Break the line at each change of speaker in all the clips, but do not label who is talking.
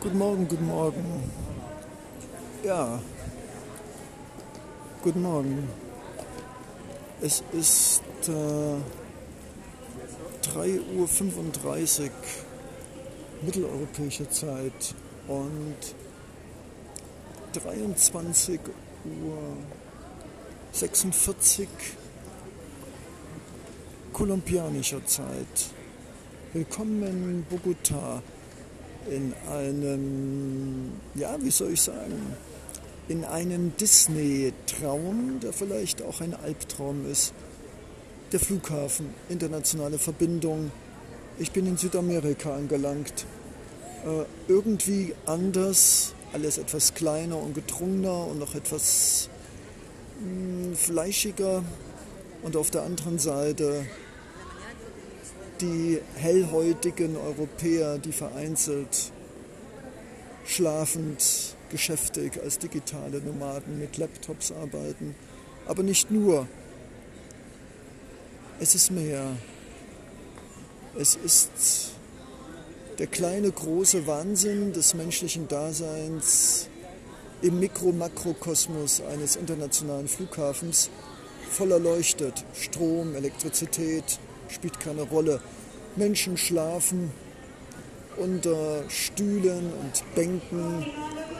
Guten Morgen, guten Morgen. Ja, guten Morgen. Es ist äh, 3.35 Uhr mitteleuropäische Zeit und 23 Uhr 46 kolumbianischer Zeit. Willkommen in Bogotá in einem, ja, wie soll ich sagen, in einem Disney-Traum, der vielleicht auch ein Albtraum ist. Der Flughafen, internationale Verbindung. Ich bin in Südamerika angelangt. Äh, irgendwie anders, alles etwas kleiner und gedrungener und noch etwas mh, hm, fleischiger. Und auf der anderen Seite die hellhäutigen Europäer, die vereinzelt schlafend, geschäftig als digitale Nomaden mit Laptops arbeiten. Aber nicht nur. Es ist mehr. Es ist der kleine, große Wahnsinn des menschlichen Daseins im Mikro-Makrokosmos eines internationalen Flughafens voller leuchtet. Strom, Elektrizität, spielt keine Rolle. Menschen schlafen unter Stühlen und Bänken,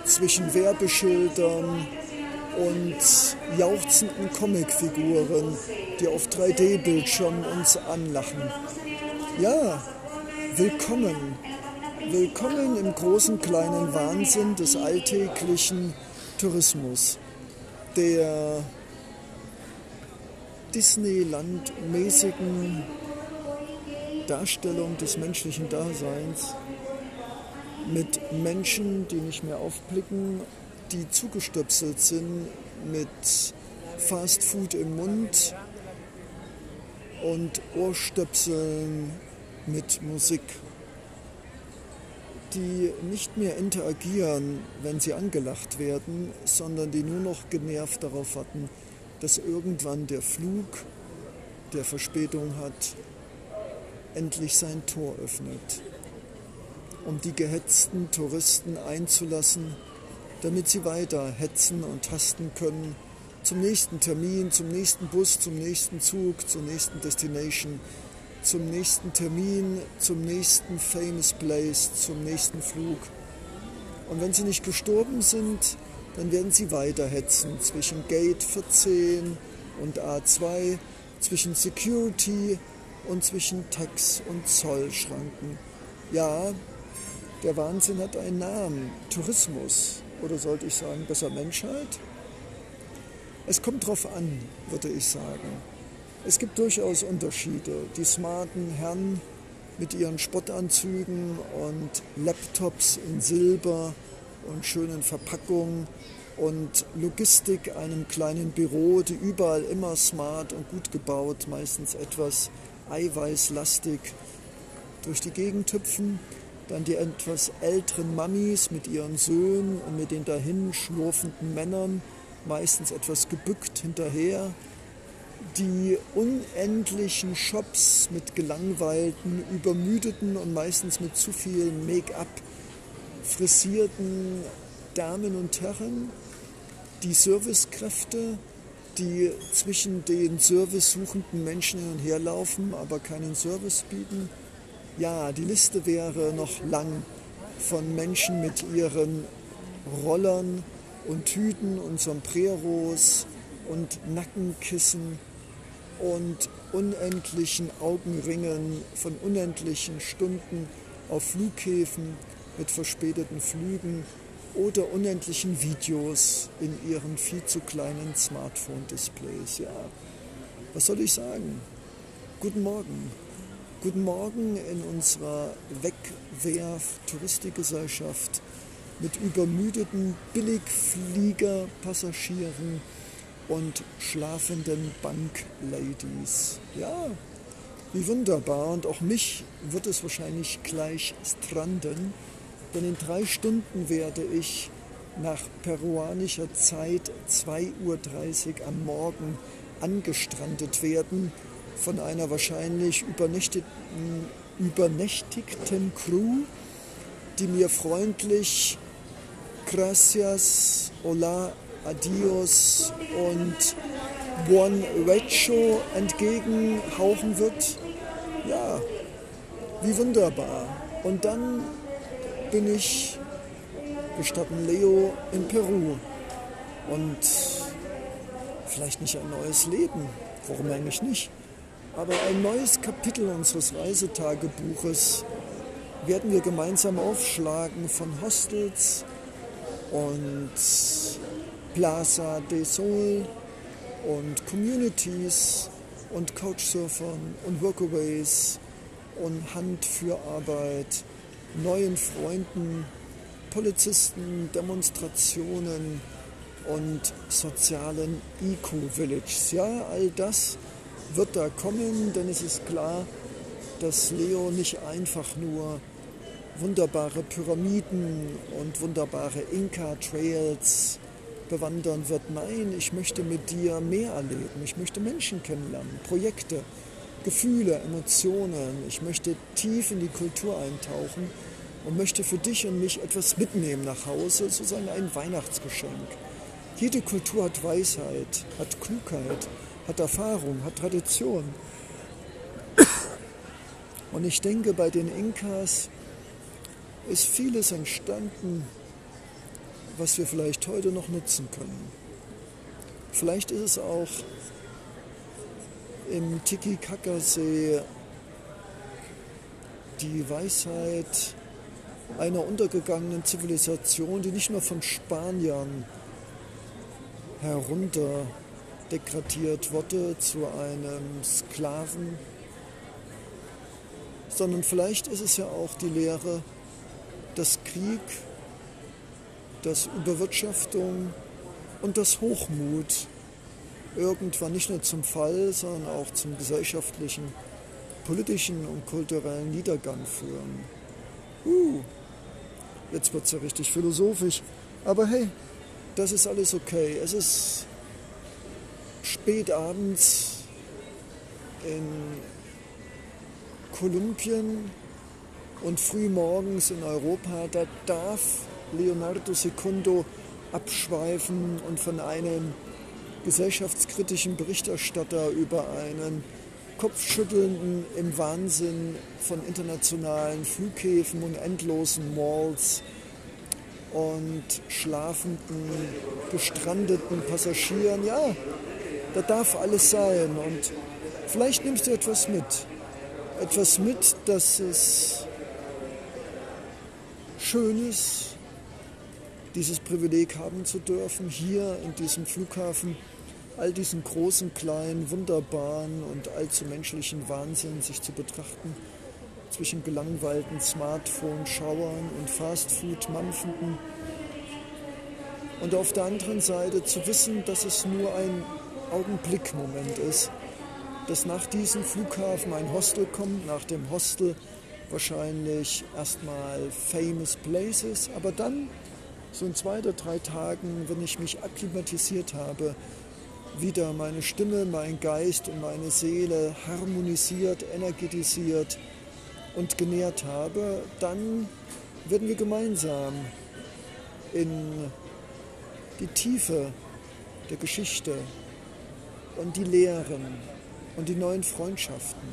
zwischen Werbeschildern und jauchzenden Comicfiguren, die auf 3D-Bildschirmen uns anlachen. Ja, willkommen. Willkommen im großen kleinen Wahnsinn des alltäglichen Tourismus, der Disneyland-mäßigen Darstellung des menschlichen Daseins mit Menschen, die nicht mehr aufblicken, die zugestöpselt sind mit Fast Food im Mund und Ohrstöpseln mit Musik, die nicht mehr interagieren, wenn sie angelacht werden, sondern die nur noch genervt darauf warten, dass irgendwann der Flug, der Verspätung hat, endlich sein Tor öffnet, um die gehetzten Touristen einzulassen, damit sie weiter hetzen und tasten können zum nächsten Termin, zum nächsten Bus, zum nächsten Zug, zur nächsten Destination, zum nächsten Termin, zum nächsten Famous Place, zum nächsten Flug. Und wenn sie nicht gestorben sind, dann werden sie weiter hetzen zwischen Gate 14 und A2, zwischen Security und zwischen Tax- und Zollschranken. Ja, der Wahnsinn hat einen Namen, Tourismus oder sollte ich sagen besser Menschheit. Es kommt drauf an, würde ich sagen. Es gibt durchaus Unterschiede. Die smarten Herren mit ihren Spottanzügen und Laptops in Silber und schönen Verpackungen und Logistik einem kleinen Büro, die überall immer smart und gut gebaut, meistens etwas eiweißlastig durch die Gegend hüpfen. Dann die etwas älteren Mammis mit ihren Söhnen und mit den dahin schlurfenden Männern, meistens etwas gebückt hinterher. Die unendlichen Shops mit gelangweilten, übermüdeten und meistens mit zu viel Make-up frisierten Damen und Herren, die Servicekräfte, die zwischen den servicesuchenden Menschen hin und her laufen, aber keinen Service bieten. Ja, die Liste wäre noch lang von Menschen mit ihren Rollern und Tüten und Sombreros und Nackenkissen und unendlichen Augenringen von unendlichen Stunden auf Flughäfen mit verspäteten Flügen oder unendlichen Videos in ihren viel zu kleinen Smartphone-Displays. Ja, was soll ich sagen? Guten Morgen. Guten Morgen in unserer Wegwerf-Touristikgesellschaft mit übermüdeten Billigfliegerpassagieren und schlafenden Bankladies. Ja, wie wunderbar. Und auch mich wird es wahrscheinlich gleich stranden denn in drei Stunden werde ich nach peruanischer Zeit 2.30 Uhr am Morgen angestrandet werden von einer wahrscheinlich übernächtigten, übernächtigten Crew, die mir freundlich Gracias, Hola, Adios und Buon Vecchio entgegenhauchen wird. Ja, wie wunderbar. Und dann bin ich, gestatten Leo, in Peru. Und vielleicht nicht ein neues Leben, warum eigentlich nicht, aber ein neues Kapitel unseres Reisetagebuches werden wir gemeinsam aufschlagen von Hostels und Plaza de Sol und Communities und Couchsurfern und Workaways und Hand für Arbeit, neuen Freunden, Polizisten, Demonstrationen und sozialen Eco-Villages. Ja, all das wird da kommen, denn es ist klar, dass Leo nicht einfach nur wunderbare Pyramiden und wunderbare Inka-Trails bewandern wird. Nein, ich möchte mit dir mehr erleben. Ich möchte Menschen kennenlernen, Projekte, Gefühle, Emotionen. Ich möchte tief in die Kultur eintauchen und möchte für dich und mich etwas mitnehmen nach Hause, sozusagen ein Weihnachtsgeschenk. Jede Kultur hat Weisheit, hat Klugheit, hat Erfahrung, hat Tradition. Und ich denke, bei den Inkas ist vieles entstanden, was wir vielleicht heute noch nutzen können. Vielleicht ist es auch im Titicaca-See die Weisheit einer untergegangenen Zivilisation, die nicht nur von Spaniern herunter degradiert wurde zu einem Sklaven, sondern vielleicht ist es ja auch die Lehre, dass Krieg dass Überwirtschaftung und das Hochmut irgendwann nicht nur zum Fall, sondern auch zum gesellschaftlichen, politischen und kulturellen Niedergang führen. Uh, jetzt wird es ja richtig philosophisch. Aber hey, das ist alles okay. Es ist spät abends in Kolumbien und früh morgens in Europa. Da darf Leonardo Secundo abschweifen und von einem gesellschaftskritischen Berichterstatter über einen kopfschüttelnden im Wahnsinn von internationalen Flughäfen und endlosen Malls und schlafenden, gestrandeten Passagieren. Ja, da darf alles sein und vielleicht nimmst du etwas mit. Etwas mit, dass es schön ist, dieses Privileg haben zu dürfen, hier in diesem Flughafen all diesen großen, kleinen, wunderbaren und allzu menschlichen Wahnsinn sich zu betrachten, zwischen gelangweilten Smartphone-Schauern und Fastfood-Mampfenden. Und auf der anderen Seite zu wissen, dass es nur ein Augenblickmoment ist, dass nach diesem Flughafen ein Hostel kommt, nach dem Hostel wahrscheinlich erstmal Famous Places, aber dann so in zwei oder drei Tagen, wenn ich mich akklimatisiert habe, wieder meine Stimme, mein Geist und meine Seele harmonisiert, energetisiert und genährt habe, dann werden wir gemeinsam in die Tiefe der Geschichte und die Lehren und die neuen Freundschaften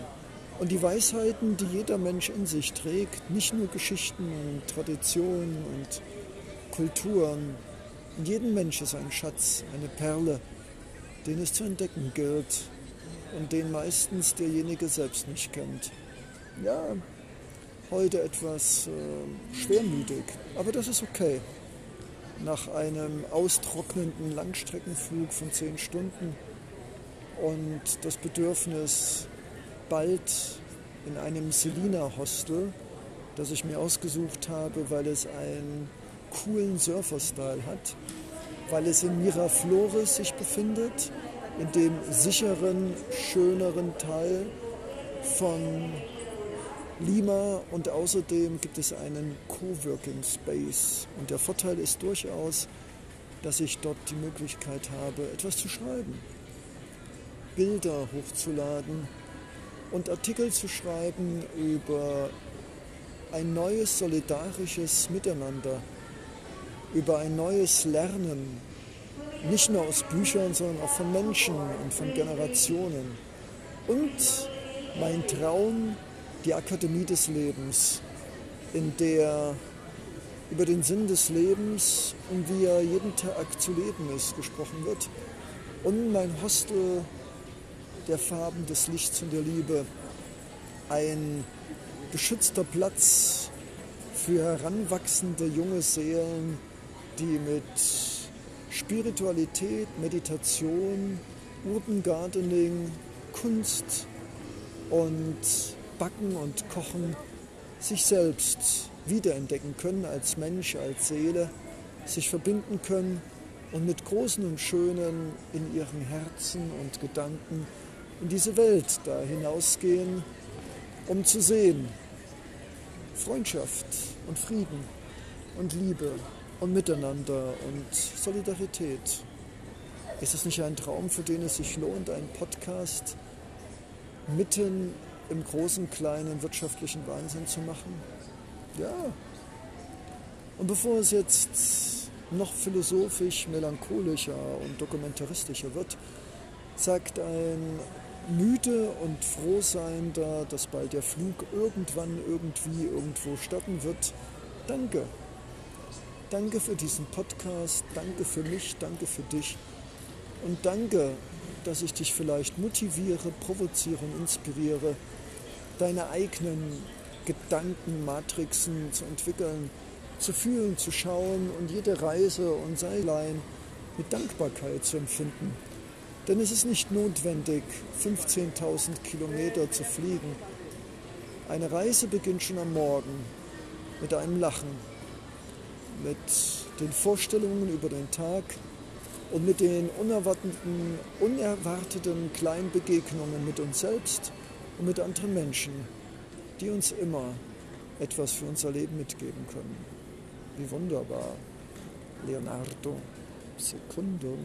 und die Weisheiten, die jeder Mensch in sich trägt, nicht nur Geschichten und Traditionen und Kulturen. In jedem Mensch ist ein Schatz, eine Perle, den es zu entdecken gilt und den meistens derjenige selbst nicht kennt. Ja, heute etwas äh, schwermütig, aber das ist okay. Nach einem austrocknenden Langstreckenflug von zehn Stunden und das Bedürfnis, bald in einem Selina-Hostel, das ich mir ausgesucht habe, weil es ein coolen Surfer-Style hat, weil es in Miraflores sich befindet, in dem sicheren, schöneren Teil von Lima und außerdem gibt es einen Coworking Space. Und der Vorteil ist durchaus, dass ich dort die Möglichkeit habe, etwas zu schreiben, Bilder hochzuladen und Artikel zu schreiben über ein neues solidarisches Miteinander, über ein neues Lernen, nicht nur aus Büchern, sondern auch von Menschen und von Generationen. Und mein Traum, die Akademie des Lebens, in der über den Sinn des Lebens und wie er jeden Tag zu leben ist, gesprochen wird. Und mein Hostel der Farben des Lichts und der Liebe, ein geschützter Platz für heranwachsende junge Seelen, die mit Spiritualität, Meditation, Urban Gardening, Kunst und Backen und Kochen sich selbst wiederentdecken können als Mensch, als Seele, sich verbinden können und mit Großen und Schönen in ihren Herzen und Gedanken in diese Welt da hinausgehen, um zu sehen, Freundschaft und Frieden und Liebe und Miteinander und Solidarität. Ist es nicht ein Traum, für den es sich lohnt, einen Podcast mitten im großen, kleinen wirtschaftlichen Wahnsinn zu machen? Ja. Und bevor es jetzt noch philosophisch, melancholischer und dokumentaristischer wird, sagt ein müde und froh seiender, dass bald der Flug irgendwann irgendwie irgendwo starten wird. Danke. Danke für diesen Podcast, danke für mich, danke für dich und danke, dass ich dich vielleicht motiviere, provoziere und inspiriere, deine eigenen Gedankenmatrixen zu entwickeln, zu fühlen, zu schauen und jede Reise und Seilein mit Dankbarkeit zu empfinden. Denn es ist nicht notwendig, 15.000 Kilometer zu fliegen. Eine Reise beginnt schon am Morgen mit einem Lachen, mit den Vorstellungen über den Tag und mit den unerwarteten, unerwarteten kleinen Begegnungen mit uns selbst und mit anderen Menschen, die uns immer etwas für unser Leben mitgeben können. Wie wunderbar. Leonardo Secundo.